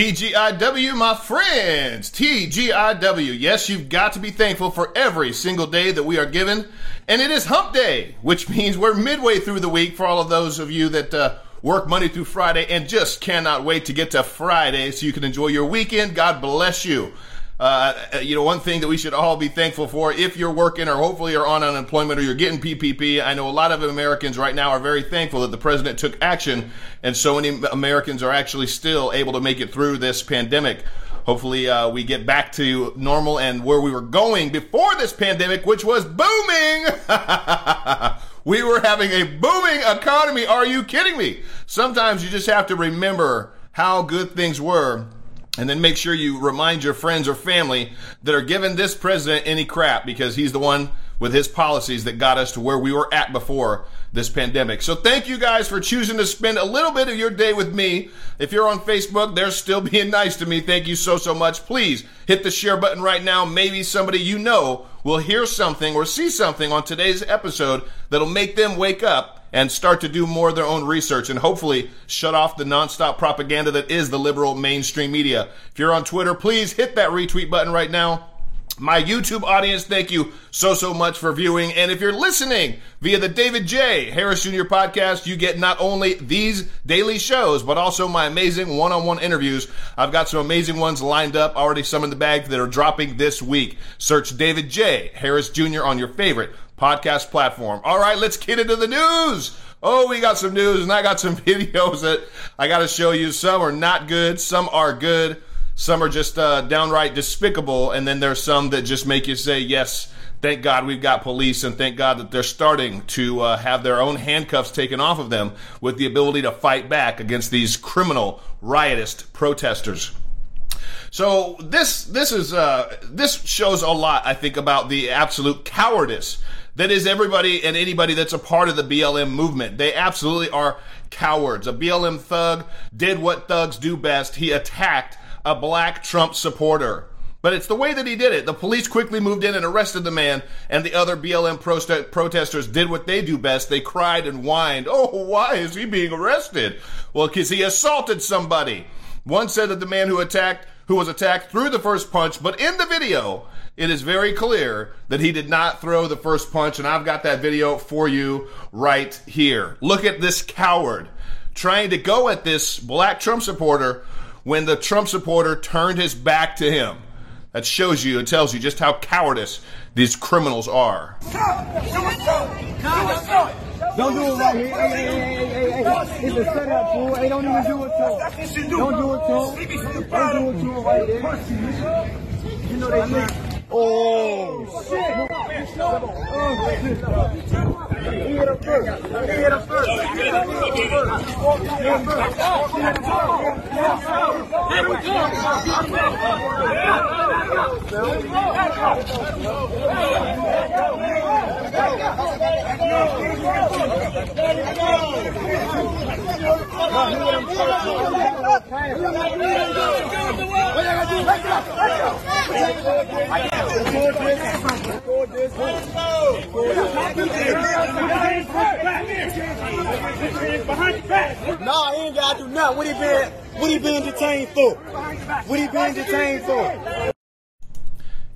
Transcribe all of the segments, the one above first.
TGIW, my friends. TGIW. Yes, you've got to be thankful for every single day that we are given. And it is hump day, which means we're midway through the week for all of those of you that uh, work Monday through Friday and just cannot wait to get to Friday so you can enjoy your weekend. God bless you. Uh, you know, one thing that we should all be thankful for if you're working or hopefully you're on unemployment or you're getting PPP. I know a lot of Americans right now are very thankful that the president took action and so many Americans are actually still able to make it through this pandemic. Hopefully, uh, we get back to normal and where we were going before this pandemic, which was booming. we were having a booming economy. Are you kidding me? Sometimes you just have to remember how good things were and then make sure you remind your friends or family that are giving this president any crap because he's the one with his policies that got us to where we were at before this pandemic. So thank you guys for choosing to spend a little bit of your day with me. If you're on Facebook, they're still being nice to me. Thank you so, so much. Please hit the share button right now. Maybe somebody you know will hear something or see something on today's episode that'll make them wake up and start to do more of their own research and hopefully shut off the nonstop propaganda that is the liberal mainstream media. If you're on Twitter, please hit that retweet button right now. My YouTube audience, thank you so, so much for viewing. And if you're listening via the David J. Harris Jr. podcast, you get not only these daily shows, but also my amazing one on one interviews. I've got some amazing ones lined up, already some in the bag that are dropping this week. Search David J. Harris Jr. on your favorite podcast platform. All right, let's get into the news. Oh, we got some news, and I got some videos that I got to show you. Some are not good, some are good, some are just uh, downright despicable, and then there's some that just make you say, yes, thank God we've got police, and thank God that they're starting to uh, have their own handcuffs taken off of them with the ability to fight back against these criminal, riotous protesters. So this this is uh, this shows a lot, I think, about the absolute cowardice that is everybody and anybody that's a part of the BLM movement. They absolutely are cowards. A BLM thug did what thugs do best. He attacked a black Trump supporter. But it's the way that he did it. The police quickly moved in and arrested the man, and the other BLM protesters did what they do best. They cried and whined, Oh, why is he being arrested? Well, because he assaulted somebody. One said that the man who attacked, who was attacked, threw the first punch, but in the video, it is very clear that he did not throw the first punch, and I've got that video for you right here. Look at this coward trying to go at this black Trump supporter when the Trump supporter turned his back to him. That shows you, it tells you just how cowardice these criminals are. Don't do it right here. Hey, hey, hey, hey, hey. It's a setup, fool. Hey, don't even do it to. Don't do it to. Don't do it to right there. You know they Oh, shit. Oh, shit. He hit him first. He hit him first. He hit him first. Here we go. Nah, he ain't gotta do nothing. What he been what he been detained for? What he been detained for?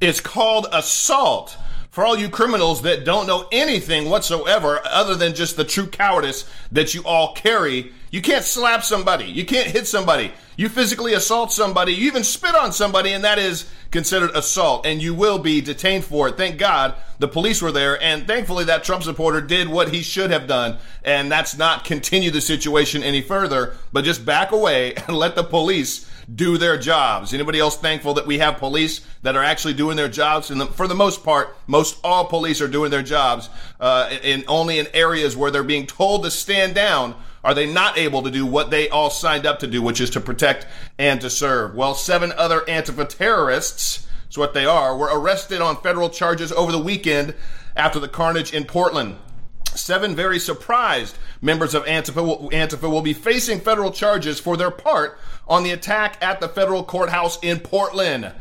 It's called assault for all you criminals that don't know anything whatsoever other than just the true cowardice that you all carry. You can't slap somebody. You can't hit somebody. You physically assault somebody. You even spit on somebody, and that is considered assault, and you will be detained for it. Thank God the police were there, and thankfully that Trump supporter did what he should have done, and that's not continue the situation any further, but just back away and let the police do their jobs. Anybody else thankful that we have police that are actually doing their jobs? And for the most part, most all police are doing their jobs, uh, in only in areas where they're being told to stand down are they not able to do what they all signed up to do, which is to protect and to serve? Well, seven other Antifa terrorists, is what they are, were arrested on federal charges over the weekend after the carnage in Portland. Seven very surprised members of Antifa Antifa will be facing federal charges for their part on the attack at the federal courthouse in Portland.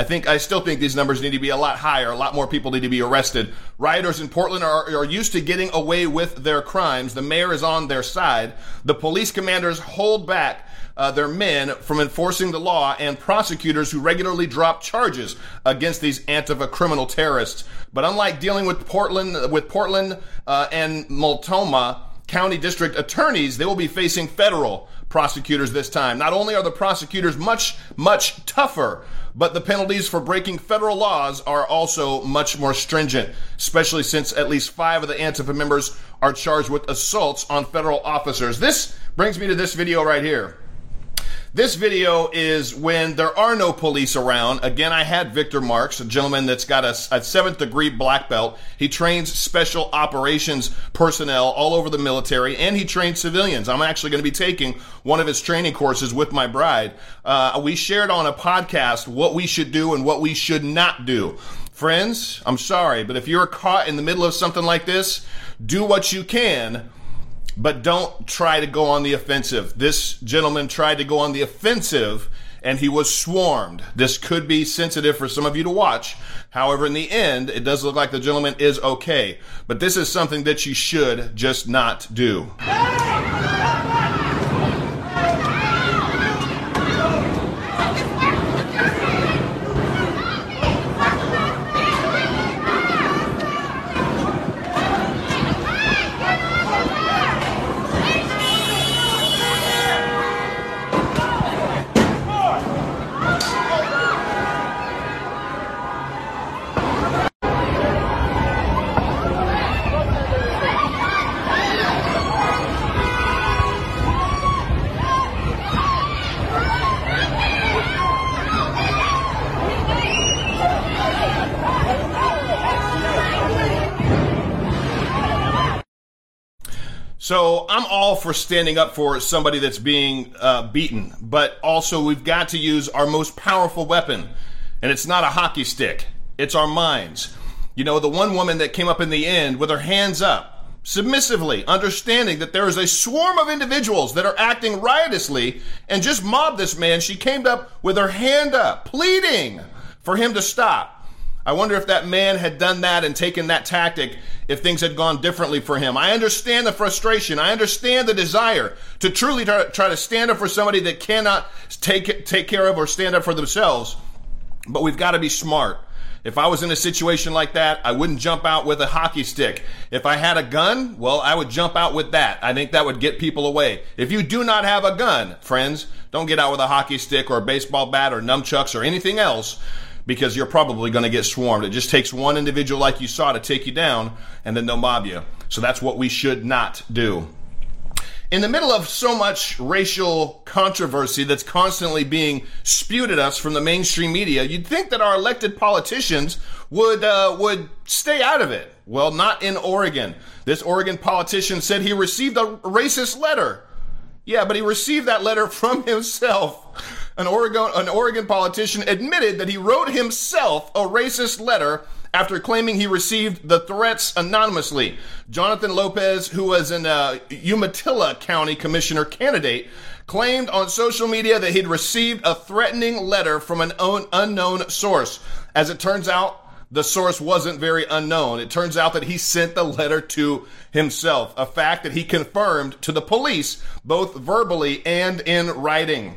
I think I still think these numbers need to be a lot higher. A lot more people need to be arrested. Rioters in Portland are, are used to getting away with their crimes. The mayor is on their side. The police commanders hold back uh, their men from enforcing the law and prosecutors who regularly drop charges against these Antifa criminal terrorists. But unlike dealing with Portland, with Portland uh, and Multnomah County District attorneys, they will be facing federal prosecutors this time. Not only are the prosecutors much, much tougher, but the penalties for breaking federal laws are also much more stringent, especially since at least five of the Antifa members are charged with assaults on federal officers. This brings me to this video right here. This video is when there are no police around. Again, I had Victor Marx, a gentleman that's got a, a, seventh degree black belt. He trains special operations personnel all over the military and he trains civilians. I'm actually going to be taking one of his training courses with my bride. Uh, we shared on a podcast what we should do and what we should not do. Friends, I'm sorry, but if you're caught in the middle of something like this, do what you can but don't try to go on the offensive. This gentleman tried to go on the offensive and he was swarmed. This could be sensitive for some of you to watch. However, in the end, it does look like the gentleman is okay. But this is something that you should just not do. So I'm all for standing up for somebody that's being uh, beaten, but also we've got to use our most powerful weapon, and it's not a hockey stick; it's our minds. You know, the one woman that came up in the end with her hands up, submissively, understanding that there is a swarm of individuals that are acting riotously, and just mobbed this man. She came up with her hand up, pleading for him to stop. I wonder if that man had done that and taken that tactic if things had gone differently for him. I understand the frustration. I understand the desire to truly try, to stand up for somebody that cannot take, take care of or stand up for themselves. But we've got to be smart. If I was in a situation like that, I wouldn't jump out with a hockey stick. If I had a gun, well, I would jump out with that. I think that would get people away. If you do not have a gun, friends, don't get out with a hockey stick or a baseball bat or nunchucks or anything else because you're probably going to get swarmed. It just takes one individual like you saw to take you down, and then they'll mob you. So that's what we should not do. In the middle of so much racial controversy that's constantly being spewed at us from the mainstream media, you'd think that our elected politicians would uh, would stay out of it. Well, not in Oregon. This Oregon politician said he received a racist letter. Yeah, but he received that letter from himself an Oregon, an Oregon politician admitted that he wrote himself a racist letter after claiming he received the threats anonymously. Jonathan Lopez, who was an uh, Umatilla County Commissioner candidate, claimed on social media that he'd received a threatening letter from an unknown source. As it turns out, the source wasn't very unknown. It turns out that he sent the letter to himself, a fact that he confirmed to the police both verbally and in writing.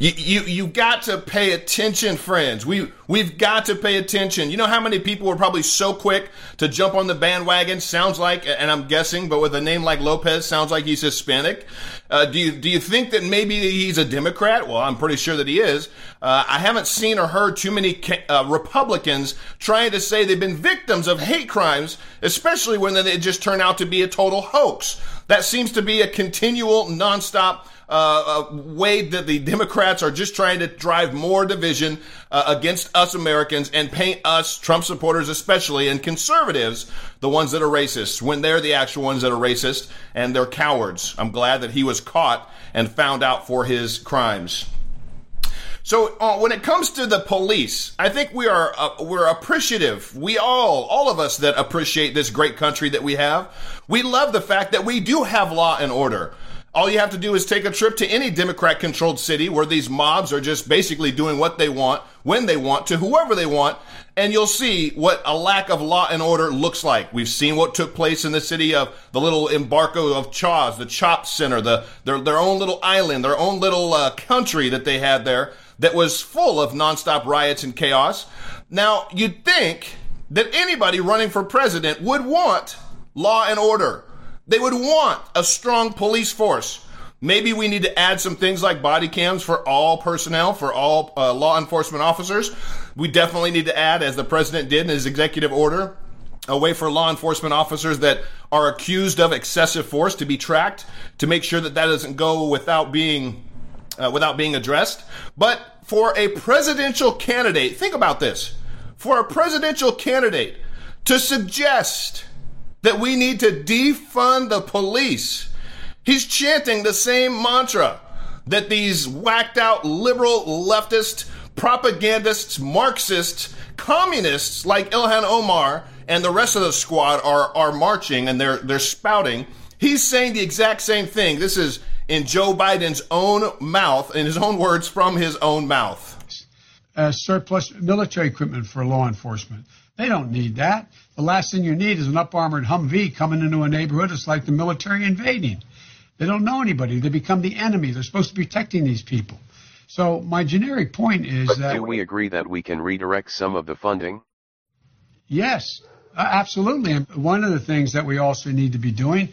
You, you you got to pay attention, friends. We we've got to pay attention. You know how many people were probably so quick to jump on the bandwagon? Sounds like, and I'm guessing, but with a name like Lopez, sounds like he's Hispanic. Uh, do you do you think that maybe he's a Democrat? Well, I'm pretty sure that he is. Uh, I haven't seen or heard too many uh, Republicans trying to say they've been victims of hate crimes, especially when they just turn out to be a total hoax. That seems to be a continual, nonstop uh, way that the Democrats are just trying to drive more division uh, against us Americans and paint us, Trump supporters especially, and conservatives, the ones that are racist, when they're the actual ones that are racist and they're cowards. I'm glad that he was caught and found out for his crimes. So uh, when it comes to the police, I think we are uh, we're appreciative. We all, all of us that appreciate this great country that we have, we love the fact that we do have law and order. All you have to do is take a trip to any Democrat controlled city where these mobs are just basically doing what they want, when they want, to whoever they want, and you'll see what a lack of law and order looks like. We've seen what took place in the city of the little embargo of Chaz, the Chop Center, the, their, their own little island, their own little uh, country that they had there that was full of nonstop riots and chaos. Now, you'd think that anybody running for president would want law and order. They would want a strong police force. Maybe we need to add some things like body cams for all personnel, for all uh, law enforcement officers. We definitely need to add, as the president did in his executive order, a way for law enforcement officers that are accused of excessive force to be tracked to make sure that that doesn't go without being uh, without being addressed. But for a presidential candidate, think about this: for a presidential candidate to suggest that we need to defund the police. He's chanting the same mantra that these whacked out liberal leftist propagandists, Marxists, communists like Ilhan Omar and the rest of the squad are, are marching and they're, they're spouting. He's saying the exact same thing. This is in Joe Biden's own mouth, in his own words from his own mouth. Uh, surplus military equipment for law enforcement. They don't need that. The last thing you need is an up armored Humvee coming into a neighborhood. It's like the military invading. They don't know anybody. They become the enemy. They're supposed to be protecting these people. So my generic point is but that do we agree that we can redirect some of the funding? Yes, absolutely. And one of the things that we also need to be doing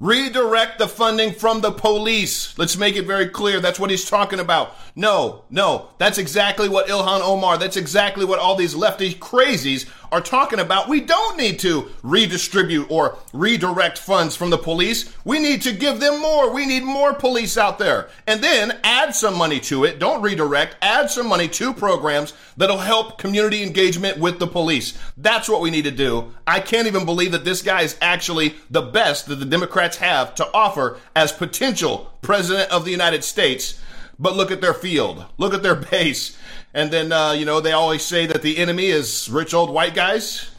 Redirect the funding from the police. Let's make it very clear. That's what he's talking about. No, no, that's exactly what Ilhan Omar, that's exactly what all these lefty crazies are talking about. We don't need to redistribute or redirect funds from the police. We need to give them more. We need more police out there. And then add some money to it. Don't redirect. Add some money to programs that'll help community engagement with the police. That's what we need to do. I can't even believe that this guy is actually the best that the Democrats have to offer as potential president of the United States. But look at their field. Look at their base. And then, uh, you know, they always say that the enemy is rich old white guys.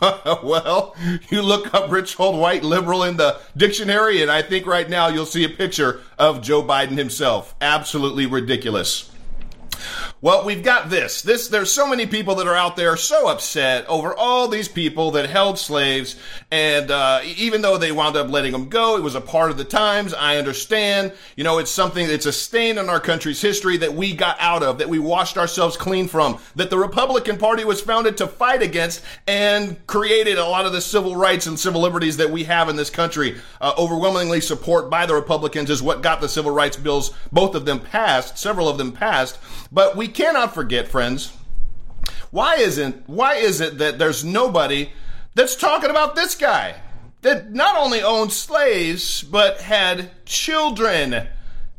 well, you look up rich old white liberal in the dictionary, and I think right now you'll see a picture of Joe Biden himself. Absolutely ridiculous. Well, we've got this. This there's so many people that are out there so upset over all these people that held slaves, and uh, even though they wound up letting them go, it was a part of the times. I understand. You know, it's something that's a stain on our country's history that we got out of, that we washed ourselves clean from, that the Republican Party was founded to fight against, and created a lot of the civil rights and civil liberties that we have in this country. Uh, overwhelmingly support by the Republicans is what got the civil rights bills, both of them passed, several of them passed. But we cannot forget, friends, why isn't why is it that there's nobody that's talking about this guy that not only owned slaves but had children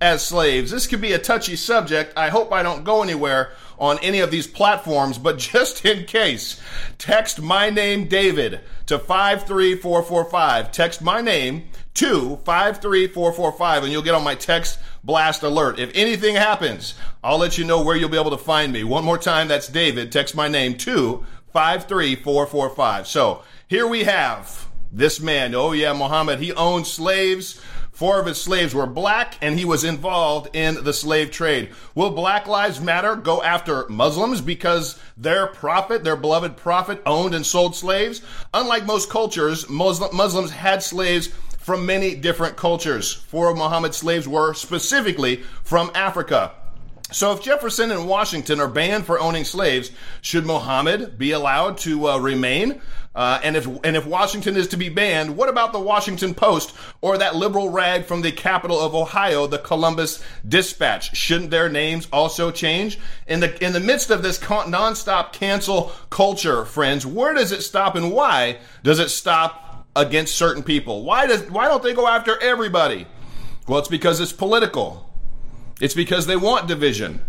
as slaves? This could be a touchy subject. I hope I don't go anywhere on any of these platforms, but just in case, text my name David to 53445. Text my name to 53445 and you'll get on my text blast alert. If anything happens, I'll let you know where you'll be able to find me. One more time, that's David. Text my name to 53445. So here we have this man. Oh yeah, Muhammad. He owned slaves. Four of his slaves were black and he was involved in the slave trade. Will Black Lives Matter go after Muslims because their prophet, their beloved prophet, owned and sold slaves? Unlike most cultures, Muslims had slaves from many different cultures. Four of Muhammad's slaves were specifically from Africa. So if Jefferson and Washington are banned for owning slaves, should Muhammad be allowed to uh, remain? Uh, and if and if Washington is to be banned, what about the Washington Post or that liberal rag from the capital of Ohio, the Columbus Dispatch? Shouldn't their names also change? In the in the midst of this con- nonstop cancel culture, friends, where does it stop and why does it stop against certain people. Why does why don't they go after everybody? Well, it's because it's political. It's because they want division.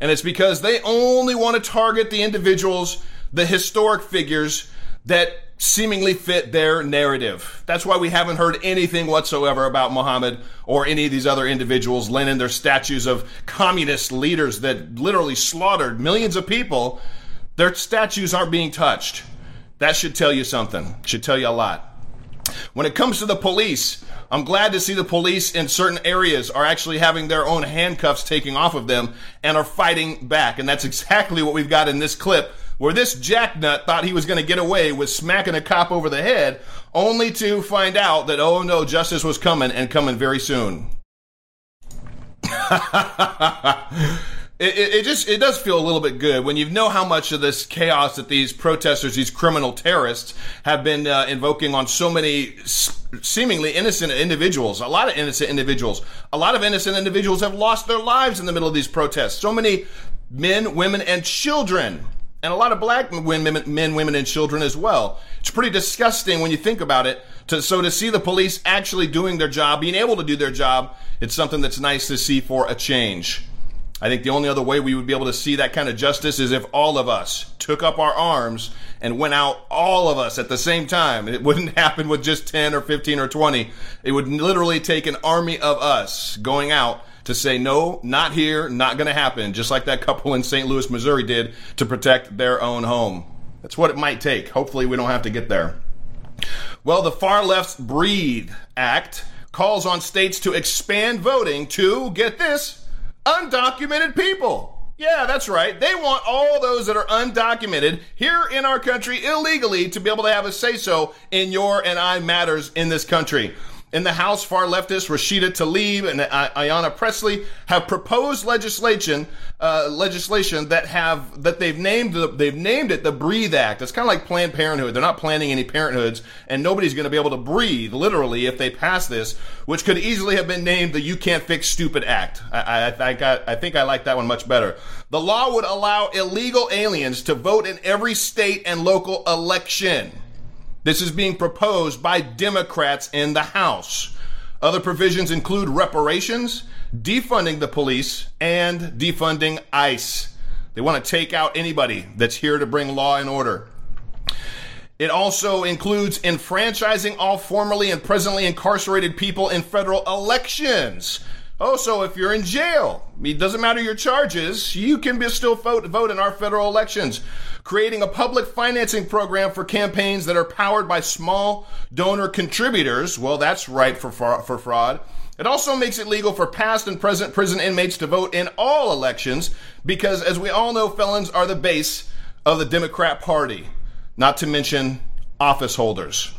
And it's because they only want to target the individuals, the historic figures that seemingly fit their narrative. That's why we haven't heard anything whatsoever about Muhammad or any of these other individuals lending their statues of communist leaders that literally slaughtered millions of people. Their statues aren't being touched. That should tell you something. Should tell you a lot. When it comes to the police, I'm glad to see the police in certain areas are actually having their own handcuffs taken off of them and are fighting back. And that's exactly what we've got in this clip where this jacknut thought he was going to get away with smacking a cop over the head, only to find out that, oh no, justice was coming and coming very soon. It, it, it, just it does feel a little bit good when you know how much of this chaos that these protesters, these criminal terrorists, have been uh, invoking on so many seemingly innocent individuals. A lot of innocent individuals. A lot of innocent individuals have lost their lives in the middle of these protests. So many men, women, and children. And a lot of black men, men, women, and children as well. It's pretty disgusting when you think about it. To, so to see the police actually doing their job, being able to do their job, it's something that's nice to see for a change. I think the only other way we would be able to see that kind of justice is if all of us took up our arms and went out, all of us at the same time. It wouldn't happen with just 10 or 15 or 20. It would literally take an army of us going out to say, no, not here, not going to happen, just like that couple in St. Louis, Missouri did to protect their own home. That's what it might take. Hopefully, we don't have to get there. Well, the far left's Breathe Act calls on states to expand voting to, get this, undocumented people. Yeah, that's right. They want all those that are undocumented here in our country illegally to be able to have a say so in your and I matters in this country. In the House, far leftists Rashida Tlaib and Ayanna Pressley have proposed legislation uh, legislation that have that they've named the, they've named it the Breathe Act. It's kind of like Planned Parenthood. They're not planning any parenthoods, and nobody's going to be able to breathe literally if they pass this, which could easily have been named the You Can't Fix Stupid Act. I, I, I, I think I like that one much better. The law would allow illegal aliens to vote in every state and local election. This is being proposed by Democrats in the House. Other provisions include reparations, defunding the police, and defunding ICE. They want to take out anybody that's here to bring law and order. It also includes enfranchising all formerly and presently incarcerated people in federal elections. Oh, so if you're in jail, it doesn't matter your charges, you can be still vote, vote in our federal elections creating a public financing program for campaigns that are powered by small donor contributors. Well, that's right for, for fraud. It also makes it legal for past and present prison inmates to vote in all elections because, as we all know, felons are the base of the Democrat Party, not to mention office holders.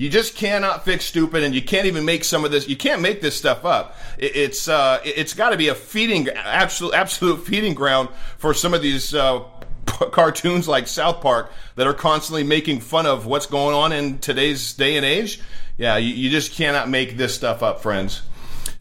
You just cannot fix stupid, and you can't even make some of this. You can't make this stuff up. it's uh, it's got to be a feeding absolute absolute feeding ground for some of these uh, cartoons like South Park that are constantly making fun of what's going on in today's day and age. Yeah, you, you just cannot make this stuff up, friends.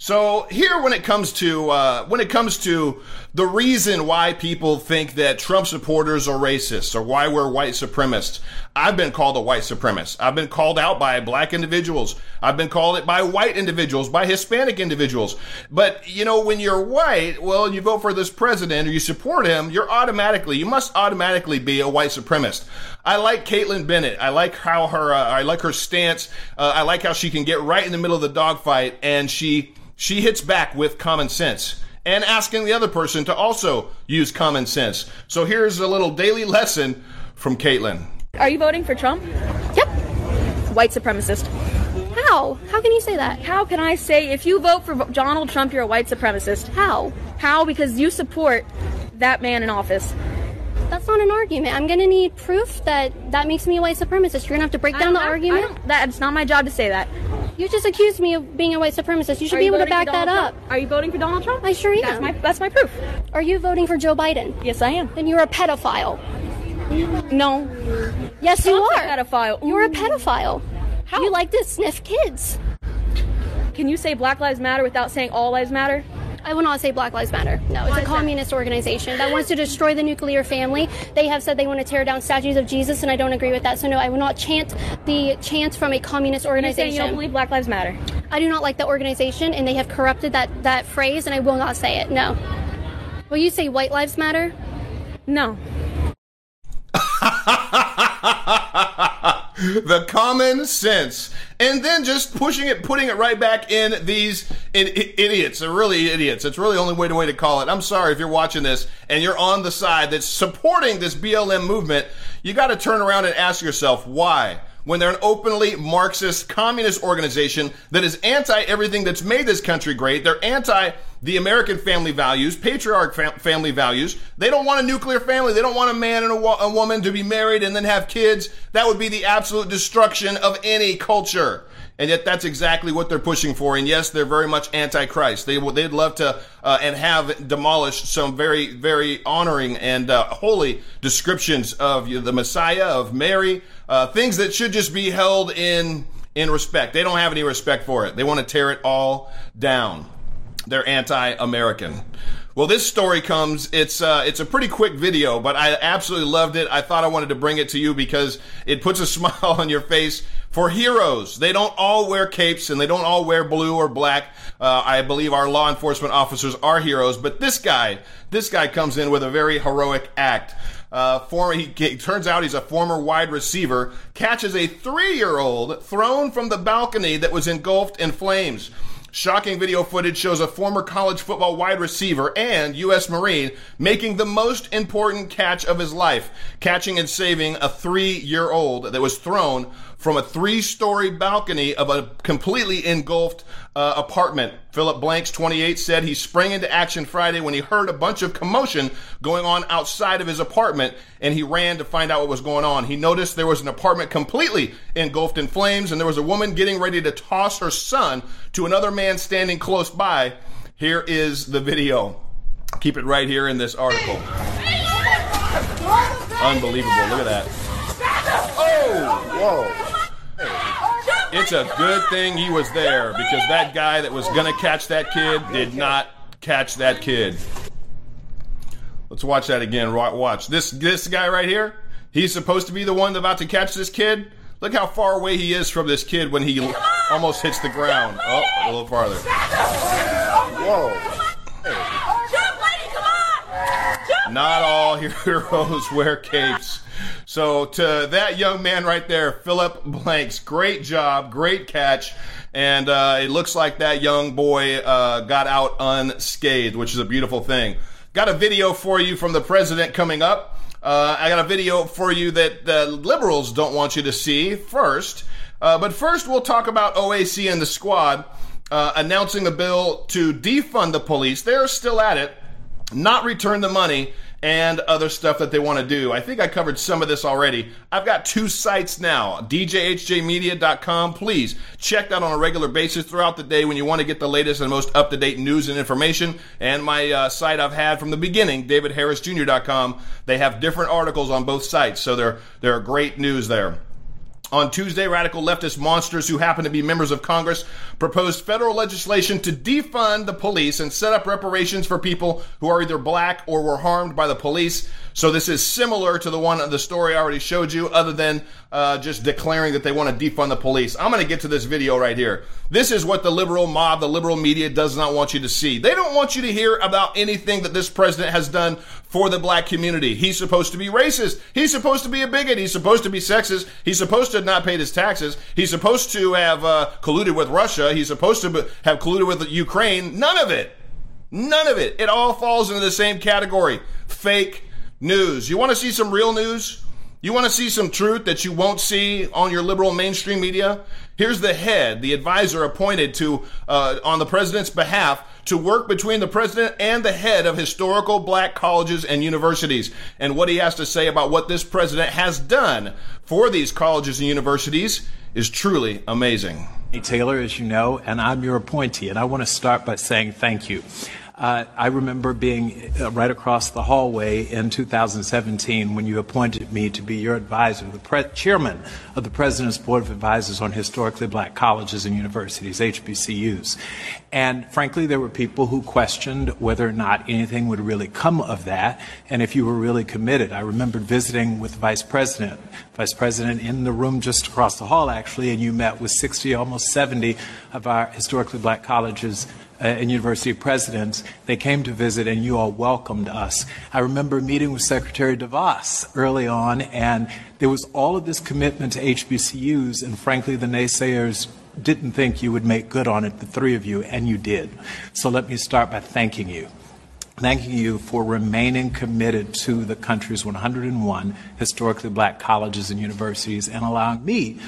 So here, when it comes to uh, when it comes to the reason why people think that Trump supporters are racist or why we're white supremacists, I've been called a white supremacist. I've been called out by black individuals. I've been called it by white individuals, by Hispanic individuals. But you know, when you're white, well, you vote for this president or you support him, you're automatically, you must automatically be a white supremacist. I like Kaitlin Bennett. I like how her, uh, I like her stance. Uh, I like how she can get right in the middle of the dogfight and she she hits back with common sense and asking the other person to also use common sense. So here's a little daily lesson from Kaitlin. Are you voting for Trump? Yep. White supremacist. How? How can you say that? How can I say if you vote for Donald Trump, you're a white supremacist? How? How? Because you support that man in office. That's not an argument. I'm gonna need proof that that makes me a white supremacist. You're gonna have to break down the argument. That's not my job to say that. You just accused me of being a white supremacist. You should Are be able to back that up. Are you voting for Donald Trump? I sure am. That's my, that's my proof. Are you voting for Joe Biden? Yes, I am. Then you're a pedophile. No. Yes, Trump's you are. a pedophile. You're a pedophile. How? You like to sniff kids. Can you say Black Lives Matter without saying All Lives Matter? I will not say Black Lives Matter. No, it's a communist organization that wants to destroy the nuclear family. They have said they want to tear down statues of Jesus, and I don't agree with that. So no, I will not chant the chant from a communist organization. you don't believe Black Lives Matter? I do not like the organization, and they have corrupted that that phrase, and I will not say it. No. Will you say White Lives Matter? No. the common sense, and then just pushing it, putting it right back in these in, in, idiots. They're really idiots. It's really the only way to way to call it. I'm sorry if you're watching this and you're on the side that's supporting this BLM movement. You got to turn around and ask yourself why. When they're an openly Marxist communist organization that is anti everything that's made this country great. They're anti the American family values, patriarch fam- family values. They don't want a nuclear family. They don't want a man and a, wo- a woman to be married and then have kids. That would be the absolute destruction of any culture. And yet that's exactly what they're pushing for. And yes, they're very much anti-Christ. They they'd love to, uh, and have demolished some very, very honoring and uh, holy descriptions of the Messiah, of Mary, uh, things that should just be held in, in respect. They don't have any respect for it. They want to tear it all down. They're anti-American. Well, this story comes. It's uh, it's a pretty quick video, but I absolutely loved it. I thought I wanted to bring it to you because it puts a smile on your face for heroes. They don't all wear capes and they don't all wear blue or black. Uh, I believe our law enforcement officers are heroes, but this guy, this guy comes in with a very heroic act. Uh, former, he, he turns out he's a former wide receiver, catches a three-year-old thrown from the balcony that was engulfed in flames. Shocking video footage shows a former college football wide receiver and U.S. Marine making the most important catch of his life, catching and saving a three year old that was thrown from a three story balcony of a completely engulfed uh, apartment. Philip Blanks, 28, said he sprang into action Friday when he heard a bunch of commotion going on outside of his apartment and he ran to find out what was going on. He noticed there was an apartment completely engulfed in flames and there was a woman getting ready to toss her son to another man standing close by. Here is the video. Keep it right here in this article. Unbelievable. Look at that. Oh, whoa. It's a good thing he was there because that guy that was to catch that kid did not catch that kid. Let's watch that again. Watch this. This guy right here. He's supposed to be the one about to catch this kid. Look how far away he is from this kid when he almost hits the ground. Oh, a little farther. Whoa. Not all heroes wear capes. So to that young man right there, Philip Blanks, great job, great catch. And uh, it looks like that young boy uh, got out unscathed, which is a beautiful thing. Got a video for you from the president coming up. Uh, I got a video for you that the liberals don't want you to see first. Uh, but first, we'll talk about OAC and the squad uh, announcing a bill to defund the police. They're still at it, not return the money and other stuff that they want to do. I think I covered some of this already. I've got two sites now, djhjmedia.com. Please check that on a regular basis throughout the day when you want to get the latest and most up to date news and information. And my uh, site I've had from the beginning, davidharrisjr.com. They have different articles on both sites, so they're, they're great news there. On Tuesday, radical leftist monsters who happen to be members of Congress proposed federal legislation to defund the police and set up reparations for people who are either black or were harmed by the police. So this is similar to the one of the story I already showed you, other than uh, just declaring that they want to defund the police. I'm going to get to this video right here. This is what the liberal mob, the liberal media does not want you to see. They don't want you to hear about anything that this president has done for the black community. He's supposed to be racist. He's supposed to be a bigot. He's supposed to be sexist. He's supposed to not paid his taxes. He's supposed to have uh, colluded with Russia. He's supposed to have colluded with Ukraine. None of it. None of it. It all falls into the same category. Fake news. You want to see some real news? You want to see some truth that you won't see on your liberal mainstream media? Here's the head, the advisor appointed to uh, on the president's behalf to work between the president and the head of historical black colleges and universities, and what he has to say about what this president has done for these colleges and universities is truly amazing. Hey Taylor, as you know, and I'm your appointee, and I want to start by saying thank you. Uh, I remember being uh, right across the hallway in 2017 when you appointed me to be your advisor, the pre- chairman of the President's Board of Advisors on Historically Black Colleges and Universities, HBCUs. And frankly, there were people who questioned whether or not anything would really come of that and if you were really committed. I remember visiting with the Vice President, Vice President in the room just across the hall, actually, and you met with 60, almost 70 of our historically black colleges uh, and university presidents. They came to visit, and you all welcomed us. I remember meeting with Secretary DeVos early on, and there was all of this commitment to HBCUs, and frankly, the naysayers didn't think you would make good on it, the three of you, and you did. So let me start by thanking you. thanking you for remaining committed to the country's 101 historically black colleges and universities and allowing me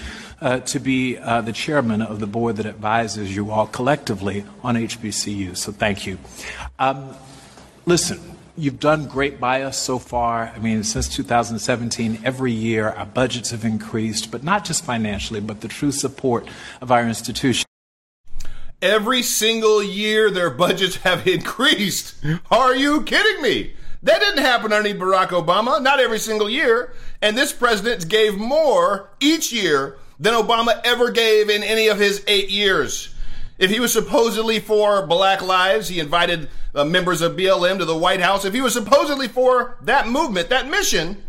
uh, to be uh, the chairman of the board that advises you all collectively on HBCU. So thank you. Um, listen, you've done great by us so far. I mean, since 2017, every year our budgets have increased, but not just financially, but the true support of our institution. Every single year, their budgets have increased. Are you kidding me? That didn't happen underneath Barack Obama, not every single year. And this president gave more each year than Obama ever gave in any of his eight years. If he was supposedly for Black Lives, he invited uh, members of BLM to the White House. If he was supposedly for that movement, that mission,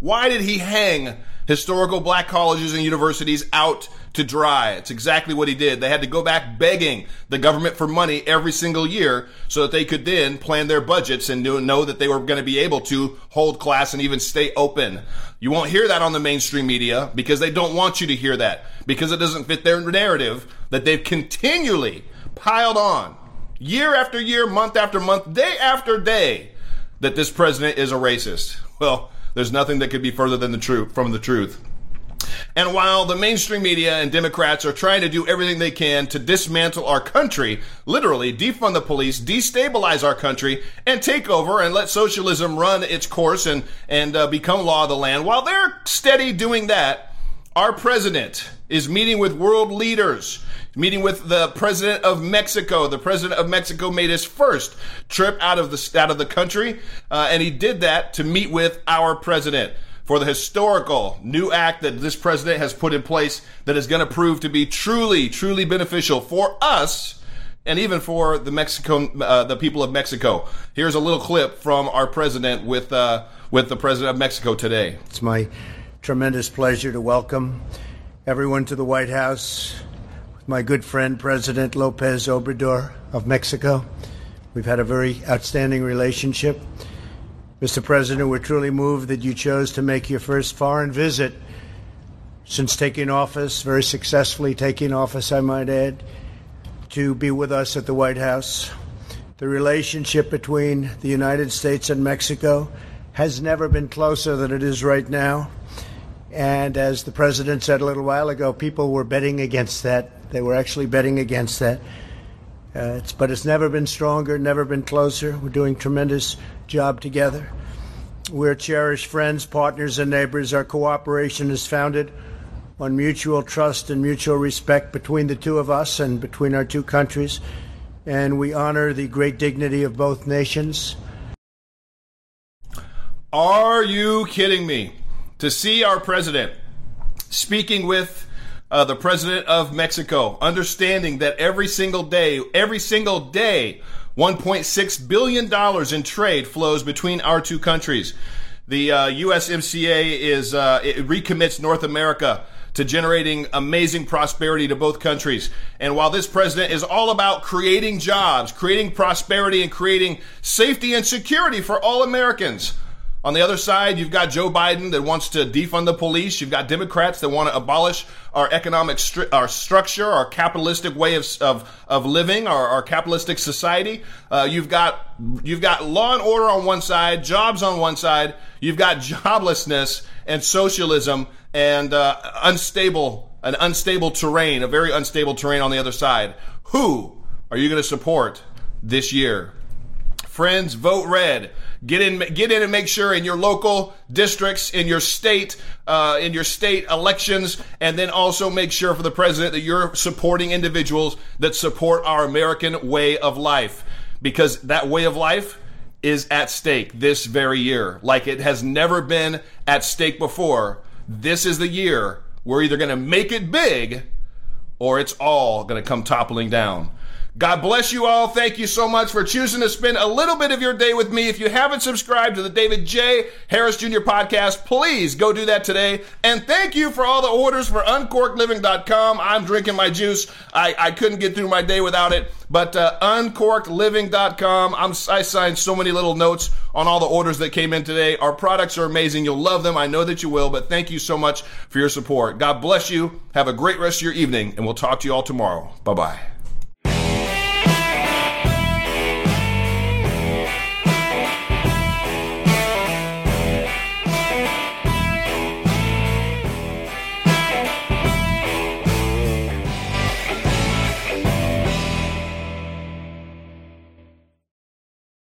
why did he hang historical black colleges and universities out to dry. It's exactly what he did. They had to go back begging the government for money every single year so that they could then plan their budgets and know that they were going to be able to hold class and even stay open. You won't hear that on the mainstream media because they don't want you to hear that because it doesn't fit their narrative that they've continually piled on year after year, month after month, day after day that this president is a racist. Well, there's nothing that could be further than the truth from the truth. And while the mainstream media and Democrats are trying to do everything they can to dismantle our country, literally defund the police, destabilize our country, and take over and let socialism run its course and, and uh, become law of the land, while they're steady doing that, our president is meeting with world leaders meeting with the president of Mexico. The president of Mexico made his first trip out of the out of the country, uh, and he did that to meet with our president for the historical new act that this president has put in place that is going to prove to be truly, truly beneficial for us and even for the Mexico, uh, the people of Mexico. Here's a little clip from our president with uh, with the president of Mexico today. It's my tremendous pleasure to welcome everyone to the White House With my good friend President Lopez Obrador of Mexico. We've had a very outstanding relationship. Mr. President, we're truly moved that you chose to make your first foreign visit since taking office, very successfully taking office, I might add, to be with us at the White House. The relationship between the United States and Mexico has never been closer than it is right now. And as the president said a little while ago, people were betting against that they were actually betting against that. Uh, it's, but it's never been stronger, never been closer. We're doing tremendous job together. We're cherished friends, partners, and neighbors. Our cooperation is founded on mutual trust and mutual respect between the two of us and between our two countries. And we honor the great dignity of both nations. Are you kidding me? To see our president speaking with uh, the president of Mexico, understanding that every single day, every single day, $1.6 billion in trade flows between our two countries. The uh, USMCA is uh, it recommits North America to generating amazing prosperity to both countries. And while this president is all about creating jobs, creating prosperity, and creating safety and security for all Americans, on the other side, you've got Joe Biden that wants to defund the police. You've got Democrats that want to abolish our economic our structure, our capitalistic way of of, of living, our, our capitalistic society. Uh, you've got you've got law and order on one side, jobs on one side. You've got joblessness and socialism and uh, unstable an unstable terrain, a very unstable terrain on the other side. Who are you going to support this year? Friends, vote red. Get in, get in and make sure in your local districts, in your state, uh, in your state elections, and then also make sure for the president that you're supporting individuals that support our American way of life. Because that way of life is at stake this very year, like it has never been at stake before. This is the year we're either going to make it big or it's all going to come toppling down. God bless you all. Thank you so much for choosing to spend a little bit of your day with me. If you haven't subscribed to the David J. Harris Jr. podcast, please go do that today. And thank you for all the orders for uncorkedliving.com. I'm drinking my juice. I, I couldn't get through my day without it. But uh, uncorkedliving.com, I'm, I signed so many little notes on all the orders that came in today. Our products are amazing. You'll love them. I know that you will. But thank you so much for your support. God bless you. Have a great rest of your evening, and we'll talk to you all tomorrow. Bye bye.